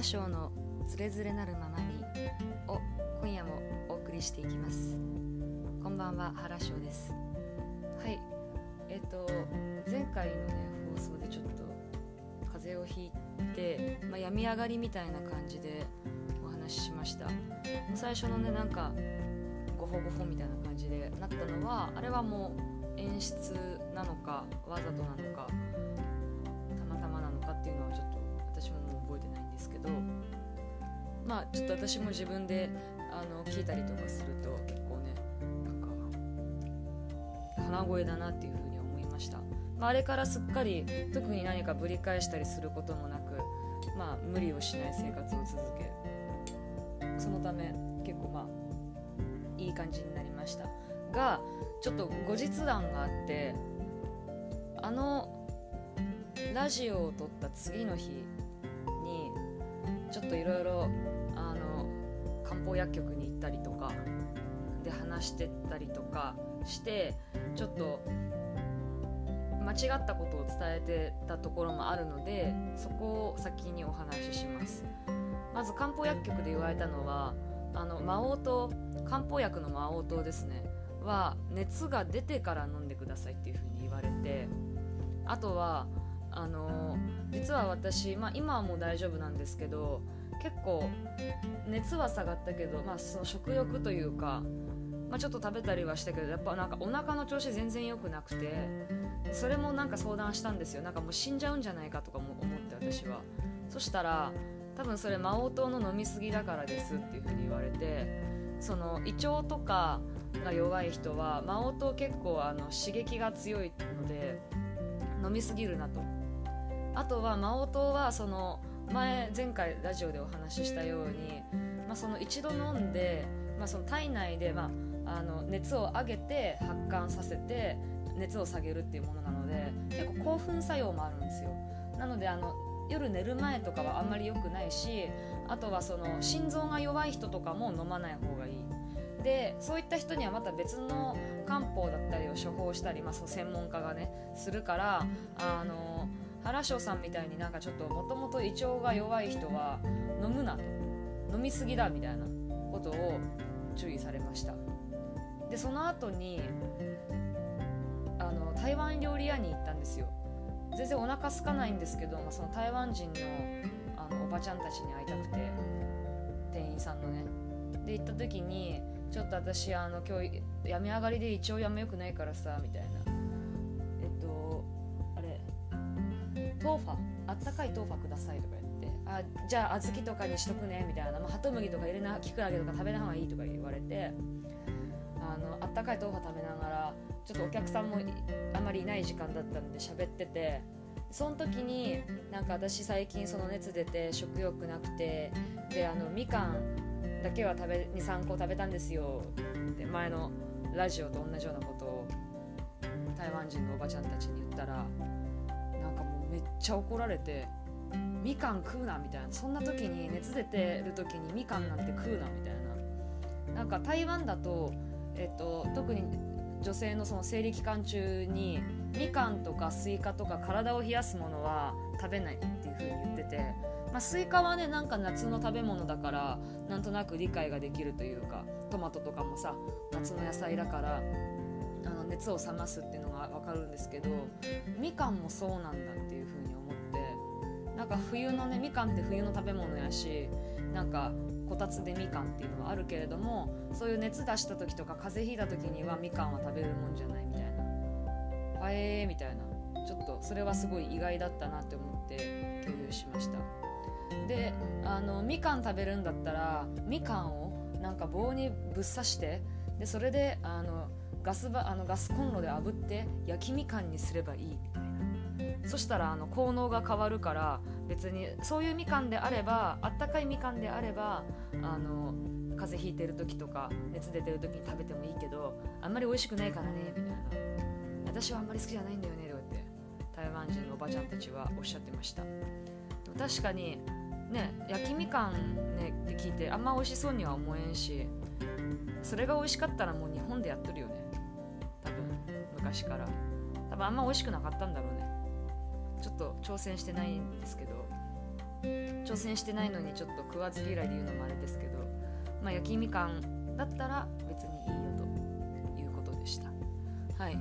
原章のつれづれなるままにを今夜もお送りしていきます。こんばんは原章です。はい。えっ、と前回のね放送でちょっと風邪をひいて、まあ、病み上がりみたいな感じでお話ししました。最初のねなんかごほごほみたいな感じでなったのはあれはもう演出なのかわざとなのかたまたまなのかっていうのはちょっとですけどまあちょっと私も自分であの聞いたりとかすると結構ねなんか鼻声だなっていうふうに思いました、まあ、あれからすっかり特に何かぶり返したりすることもなくまあ無理をしない生活を続けそのため結構まあいい感じになりました。がちょっと後日談があってあのラジオを撮った次の日ちょっといろいろあの漢方薬局に行ったりとかで話してったりとかしてちょっと間違ったことを伝えてたところもあるのでそこを先にお話しします。まず漢方薬局で言われたのはあの魔王と漢方薬の魔王糖ですね。は熱が出てから飲んでくださいっていうふうに言われてあとはあの実は私、まあ、今はもう大丈夫なんですけど結構熱は下がったけど、まあ、その食欲というか、まあ、ちょっと食べたりはしたけどやっぱなんかお腹の調子全然良くなくてそれもなんか相談したんですよ。なんかもう死んじゃうんじゃないかとかも思って私は。そしたら多分それ魔王糖の飲みすぎだからですっていうふうに言われてその胃腸とかが弱い人は魔王糖結構あの刺激が強いので飲みすぎるなと。あとは魔王糖はその前前回ラジオでお話ししたように、まあ、その一度飲んで、まあ、その体内で、まあ、あの熱を上げて発汗させて熱を下げるっていうものなので結構興奮作用もあるんですよ。なのであの夜寝る前とかはあんまり良くないしあとはその心臓が弱い人とかも飲まない方がいい。でそういった人にはまた別の漢方だったりを処方したり、まあ、その専門家がねするからあの原翔さんみたいになんかちょっともともと胃腸が弱い人は飲むなと飲みすぎだみたいなことを注意されました。でその後にあの台湾料理屋に行ったんですよ。全然お腹空かないんですけど、まあ、その台湾人のあのおばちゃんたちに会いたくて店員さんのね。で行った時にちょっと私あの今日病み上がりで胃腸やめよくないからさみたいな。豆腐あったかい豆腐くださいとか言ってあじゃあ小豆とかにしとくねみたいな、まあ、ハトムギとか入れなキクラゲとか食べな方がいいとか言われてあのあったかい豆腐食べながらちょっとお客さんもあまりいない時間だったんで喋っててその時になんか私最近その熱出て食欲なくてであのみかんだけは食べ23個食べたんですよって前のラジオと同じようなことを台湾人のおばちゃんたちに言ったらちゃ怒られてみかん食うなみたいな。そんな時に熱出てる時にみかんなんて食うなみたいな。なんか台湾だと、えっと、特に女性のその生理期間中にみかんとかスイカとか体を冷やすものは食べないっていう風に言ってて、まあ、スイカはねなんか夏の食べ物だからなんとなく理解ができるというかトマトとかもさ夏の野菜だからあの熱を冷ますっていうのが分かるんですけどみかんもそうなんだっていう風にか冬のねみかんって冬の食べ物やしなんかこたつでみかんっていうのはあるけれどもそういう熱出した時とか風邪ひいた時にはみかんは食べるもんじゃないみたいな。あえーみたいな。ちょっとそれはすごい意外だったなって思って共有しました。であのみかん食べるんだったらみかんをなんか棒にぶっ刺してでそれであのガスばあのガスコンロで炙って焼きみかんにすればいいみたいな。そしたらあの効能が変わるから別にそういうみかんであればあったかいみかんであればあの風邪ひいてる時とか熱出てる時に食べてもいいけどあんまり美味しくないからねみたいな。私はあんまり好きじゃないんだよねって台湾人のおばちゃんたちはおっしゃってました。確かにね焼きみかんねって聞いてあんま美味しそうには思えんしそれが美味しかったらもう日本でやってるよね。多分昔から。多分あんま美味しくなかったんだろうね。ちょっと挑戦してないんですけど挑戦してないのにちょっと食わず嫌いで言うのもあれですけど、まあ、焼きみかんだったら別にいいよということでした。はい。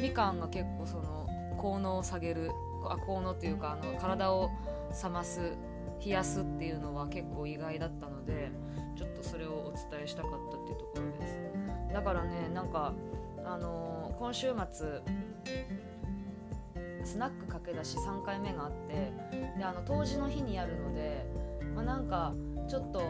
みかんが結構その効能を下げるあ効能というかあの体を冷ます冷やすっていうのは結構意外だったのでちょっとそれをお伝えしたかったっていうところです。だからねなんかあのー、今週末スナック駆け出し3回目があってであの当時の日にやるので、まあ、なんかちょっと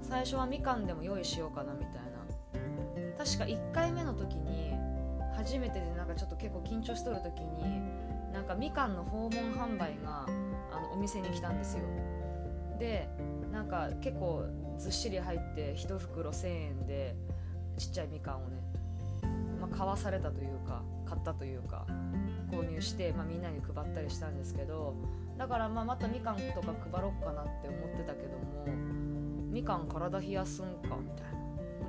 最初はみかんでも用意しようかなみたいな。確か1回目の時に初めてでなんかちょっと結構緊張しとる時になんかみかんの訪問販売があのお店に来たんですよ。でなんか結構ずっしり入って1袋1000円でちっちゃいみかんをね、まあ、買わされたというか。買ったというか購入して、まあ、みんなに配ったりしたんですけどだからまあまたみかんとか配ろうかなって思ってたけどもみかん体冷やすんかみたいな。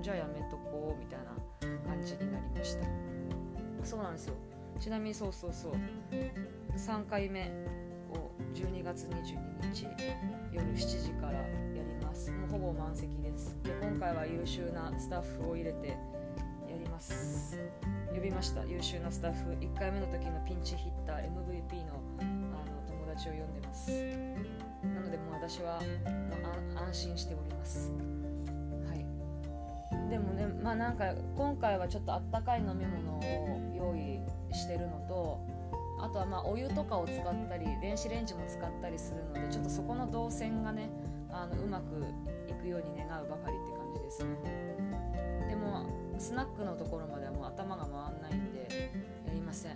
じゃあやめとこうみたいな感じになりました。そうなんですよ。ちなみにそうそうそう。3回目を12月22日夜7時からやります。もうほぼ満席です。で今回は優秀なスタッフを入れてます。呼びました。優秀なスタッフ。1回目の時のピンチヒッター。MVP のあの友達を呼んでます。なのでもう私はもう安心しております。はい。でもねまあなんか今回はちょっとあったかい飲み物を用意してるのとあとはまあお湯とかを使ったり電子レンジも使ったりするのでちょっとそこの動線がねあのうまくいくように願うばかりって感じですね。スナックのところまではもう頭が回んないんでやりません。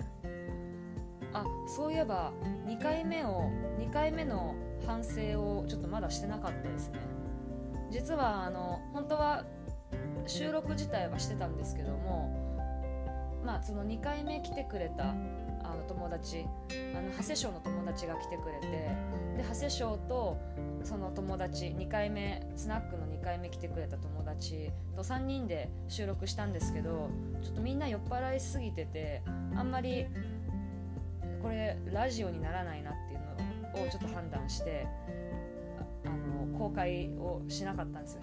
あそういえば2回目を2回目の反省をちょっとまだしてなかったですね。実はあの本当は収録自体はしてたんですけどもまあその2回目来てくれたあの友達あの長谷賞の友達が来てくれてで長谷賞とその友達2回目スナックの2回目来てくれた友達と3人で収録したんですけどちょっとみんな酔っ払いすぎててあんまりこれラジオにならないなっていうのをちょっと判断してあの公開をしなかったんですよ。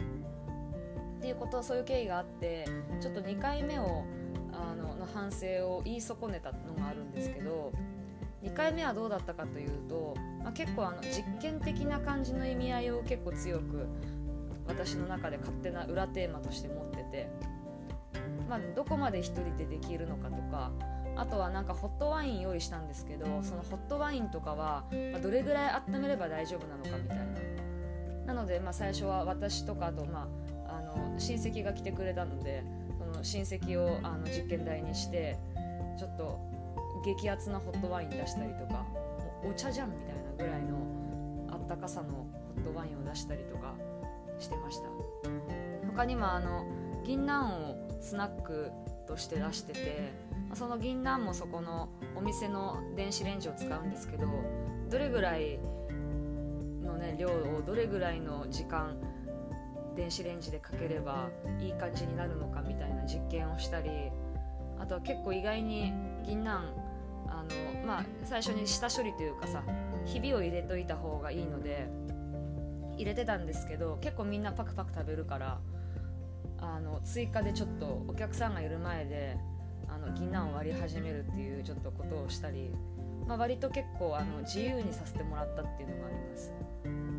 っていうことそういう経緯があってちょっと2回目をあのの反省を言い損ねたのがあるんですけど2回目はどうだったかというと、まあ、結構あの実験的な感じの意味合いを結構強く私の中で勝手な裏テーマとして持ってて、まあ、どこまで1人でできるのかとかあとはなんかホットワイン用意したんですけどそのホットワインとかは、どれぐらい温めれば大丈夫なのかみたいな。なので、まあ、最初は私とかあと、まあ、あの親戚が来てくれたのでその親戚をあの実験台にしてちょっと激アツなホットワイン出したりとかお茶じゃんみたいなぐらいのあったかさのホットワインを出したりとかしてました。他にもあの銀杏をスナックとして出しててその銀杏もそこのお店の電子レンジを使うんですけどどれぐらいのね量をどれぐらいの時間電子レンジでかければいい感じになるのかみたいな実験をしたりあとは結構意外に銀杏まあ、最初に下処理というかさひびを入れといた方がいいので入れてたんですけど結構みんなパクパク食べるからあの追加でちょっとお客さんがいる前であの銀杏を割り始めるっていうちょっとことをしたり、まあ、割と結構あの自由にさせてもらったっていうのがあります。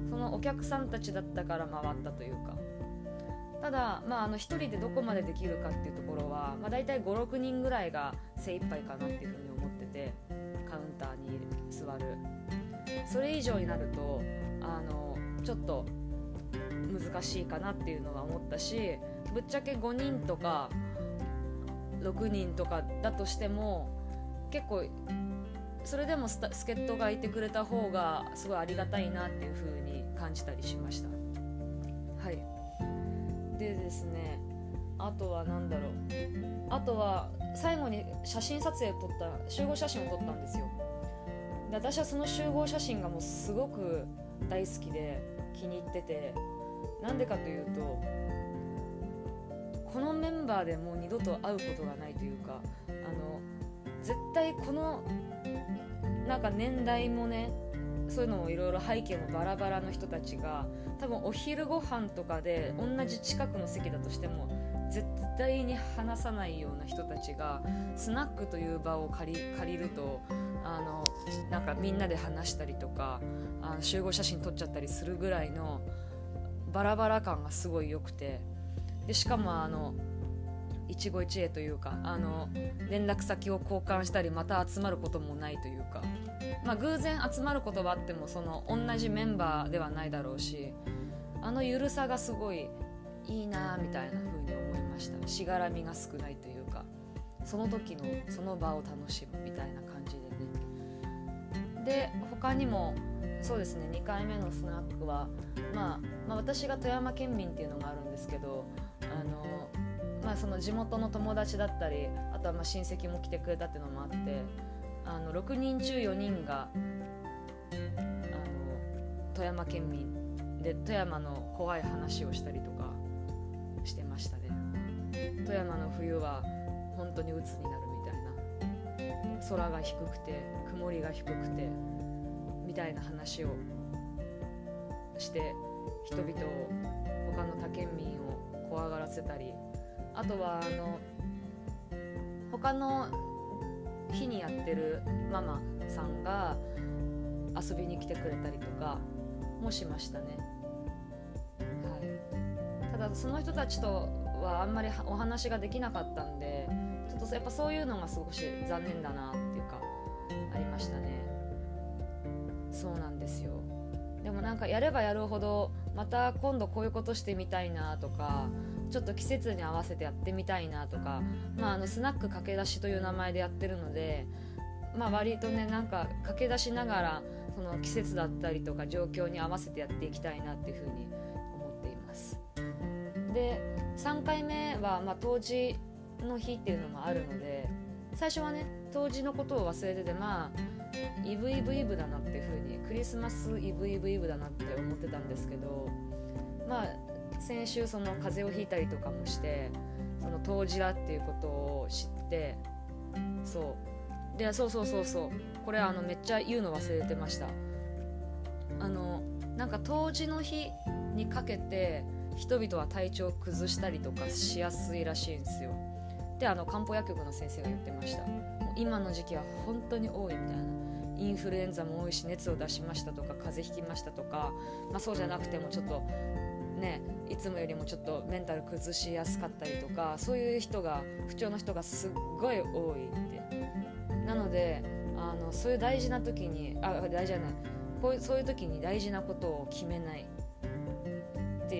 そのお客さんたちだったから回ったというか。ただ、まあ、あの1人でどこまでできるかっていうところは、まあ、大体56人ぐらいが精一杯かなっていうふうにてカウンターに座る。それ以上になるとあのちょっと難しいかなっていうのは思ったしぶっちゃけ5人とか6人とかだとしても結構それでも助っ人がいてくれた方がすごいありがたいなっていう風に感じたりしました。はい。でですねあとは何だろう。あとは最後に写真撮影を撮った集合写真を撮ったんですよ。で私はその集合写真がもうすごく大好きで気に入ってて。なんでかというとこのメンバーでもう二度と会うことがないというかあの絶対このなんか年代もねそういうのもいろいろ背景もバラバラの人たちが多分お昼ご飯とかで同じ近くの席だとしても絶対に話さないような人たちがスナックという場を借り借りるとあのなんかみんなで話したりとかあの集合写真撮っちゃったりするぐらいのバラバラ感がすごい良くて。でしかもあの一期一会というかあの連絡先を交換したりまた集まることもないというか、まあ、偶然集まることはあってもその同じメンバーではないだろうしあのゆるさがすごいいいなみたいな風に思ました。しがらみが少ないというかその時のその場を楽しむみたいな感じでね。で他にもそうですね2回目のスナックは、まあ、まあ私が富山県民っていうのがあるんですけどあのまあ、その地元の友達だったりあとはまあ親戚も来てくれたっていうのもあってあの6人中4人があの富山県民で富山の怖い話をしたりとか富山の冬は本当に鬱になるみたいな空が低くて曇りが低くてみたいな話をして人々を他の他県民を怖がらせたりあとはあの他の日にやってるママさんが遊びに来てくれたりとかもしましたね、はい、ただその人たちとはあんまりお話ができなかったんでちょっとやっぱそういうのが少し残念だなっていうかありましたね。そうなんですよ。でもなんかやればやるほどまた今度こういうことしてみたいなとかちょっと季節に合わせてやってみたいなとか、まあ、あのスナック駆け出しという名前でやってるので、まあ、割とねなんか駆け出しながらその季節だったりとか状況に合わせてやっていきたいなっていうふうに思っています。で3回目は、まあ、冬至の日っていうのもあるので最初はね冬至のことを忘れててまあイブイブイブだなっていうふうにクリスマスイブイブイブだなって思ってたんですけどまあ先週その風邪をひいたりとかもしてその当時だっていうことを知ってそう。でそうそうそうそう。これあのめっちゃ言うの忘れてました。あのなんか冬至の日にかけて人々は体調を崩したりとかしやすいらしいんですよ。であの漢方薬局の先生が言ってました。今の時期は本当に多いみたいな。インフルエンザも多いし熱を出しましたとか風邪ひきましたとか、まあ、そうじゃなくてもちょっとねいつもよりもちょっとメンタル崩しやすかったりとか。そういう人が不調の人がすっごい多いって。なのであのそういう大事な時にあ大事じゃない。こういうそういう時に大事なことを決めない。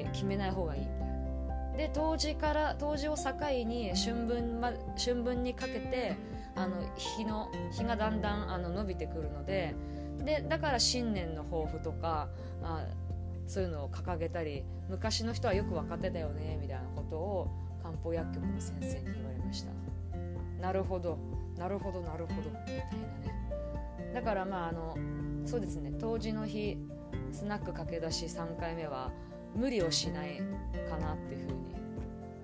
って決めない方がいいみたいな。で冬至から冬至を境に春分,、ま、春分にかけてあの日の日がだんだんあの伸びてくるのででだから新年の抱負とかあそういうのを掲げたり昔の人はよく分かってたよねみたいなことを漢方薬局の先生に言われました。なるほどなるほどなるほどみたいなね。だからまああのそうですね冬至の日スナック駆け出し3回目は無理をしないかなっていうふうに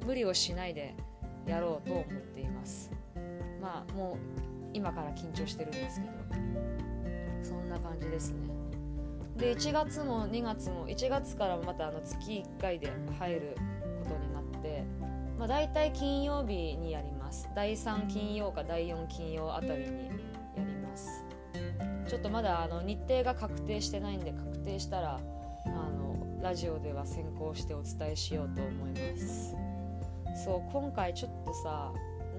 無理をしないでやろうと思っています。まあもう今から緊張してるんですけどそんな感じですね。で1月も2月も1月からまたあの月1回で入ることになって、まあ、大体金曜日にやります。第3金曜か第4金曜あたりにやります。ちょっとまだあの日程が確定してないんで確定したらあのラジオでは先行してお伝えしようと思います。そう今回ちょっとさ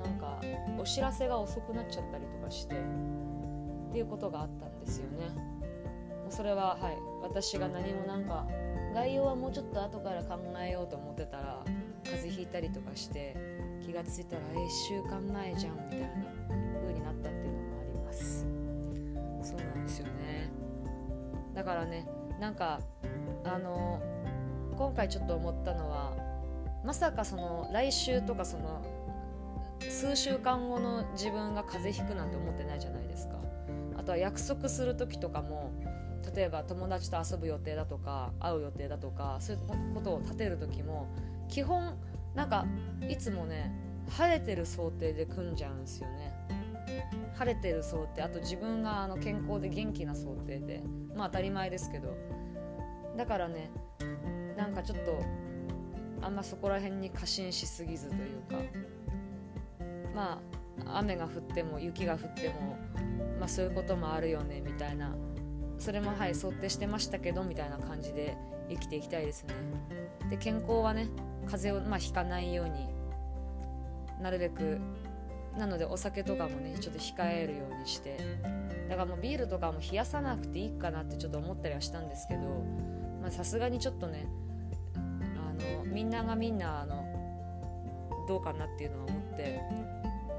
なんかお知らせが遅くなっちゃったりとかしてっていうことがあったんですよね。それははい私が何もなんか概要はもうちょっと後から考えようと思ってたら風邪ひいたりとかして気が付いたら1週間前じゃんみたいな風になったっていうのもあります。そうなんですよね。だからねなんかあの今回ちょっと思ったのはまさかその来週とかその数週間後の自分が風邪ひくなんて思ってないじゃないですか。あとは約束する時とかも例えば友達と遊ぶ予定だとか会う予定だとかそういうことを立てる時も基本なんかいつもね晴れてる想定で組んじゃうんですよね。晴れてる想定。あと自分があの健康で元気な想定で。まあ当たり前ですけど。だからねなんかちょっとあんまそこら辺に過信しすぎずというかまあ雨が降っても雪が降ってもまあそういうこともあるよねみたいな。それもはい想定してましたけどみたいな感じで生きていきたいですね。で健康はね風邪をまあひかないようになるべくなのでお酒とかもねちょっと控えるようにしてだからもうビールとかも冷やさなくていいかなってちょっと思ったりはしたんですけどさすがにちょっとねあのみんながみんなあのどうかなっていうのは思って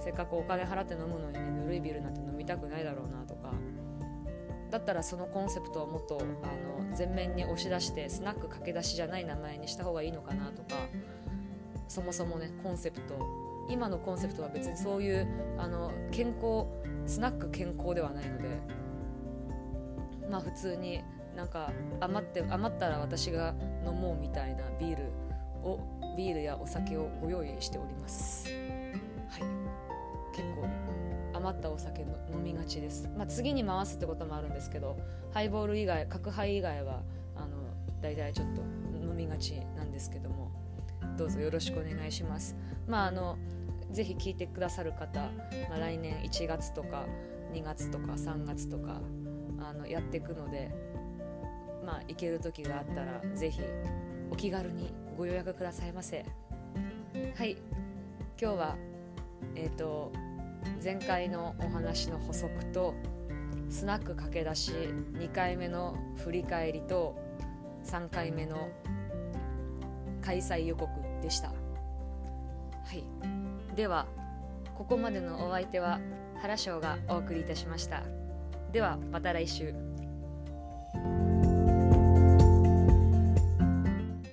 せっかくお金払って飲むのにねぬるいビールなんて飲みたくないだろうなとかだったらそのコンセプトをもっとあの前面に押し出してスナック駆け出しじゃない名前にした方がいいのかなとかそもそもねコンセプト今のコンセプトは別にそういうあの健康スナック健康ではないのでまあ普通になんか余って余ったら私が飲もうみたいなビールをビールやお酒をご用意しております。はい。結構余ったお酒の飲みがちです、まあ、次に回すってこともあるんですけどハイボール以外角ハイ以外はあの大体ちょっと飲みがちなんですけどもどうぞよろしくお願いします。まああのぜひ聞いてくださる方、まあ、来年1月とか2月とか3月とかあのやっていくのでまあ行ける時があったらぜひお気軽にご予約くださいませ。はい。今日はえっ、ー、と前回のお話の補足とスナック駆け出し2回目の振り返りと3回目の開催予告でした。はい。ではここまでのお相手は原翔がお送りいたしました。ではまた来週。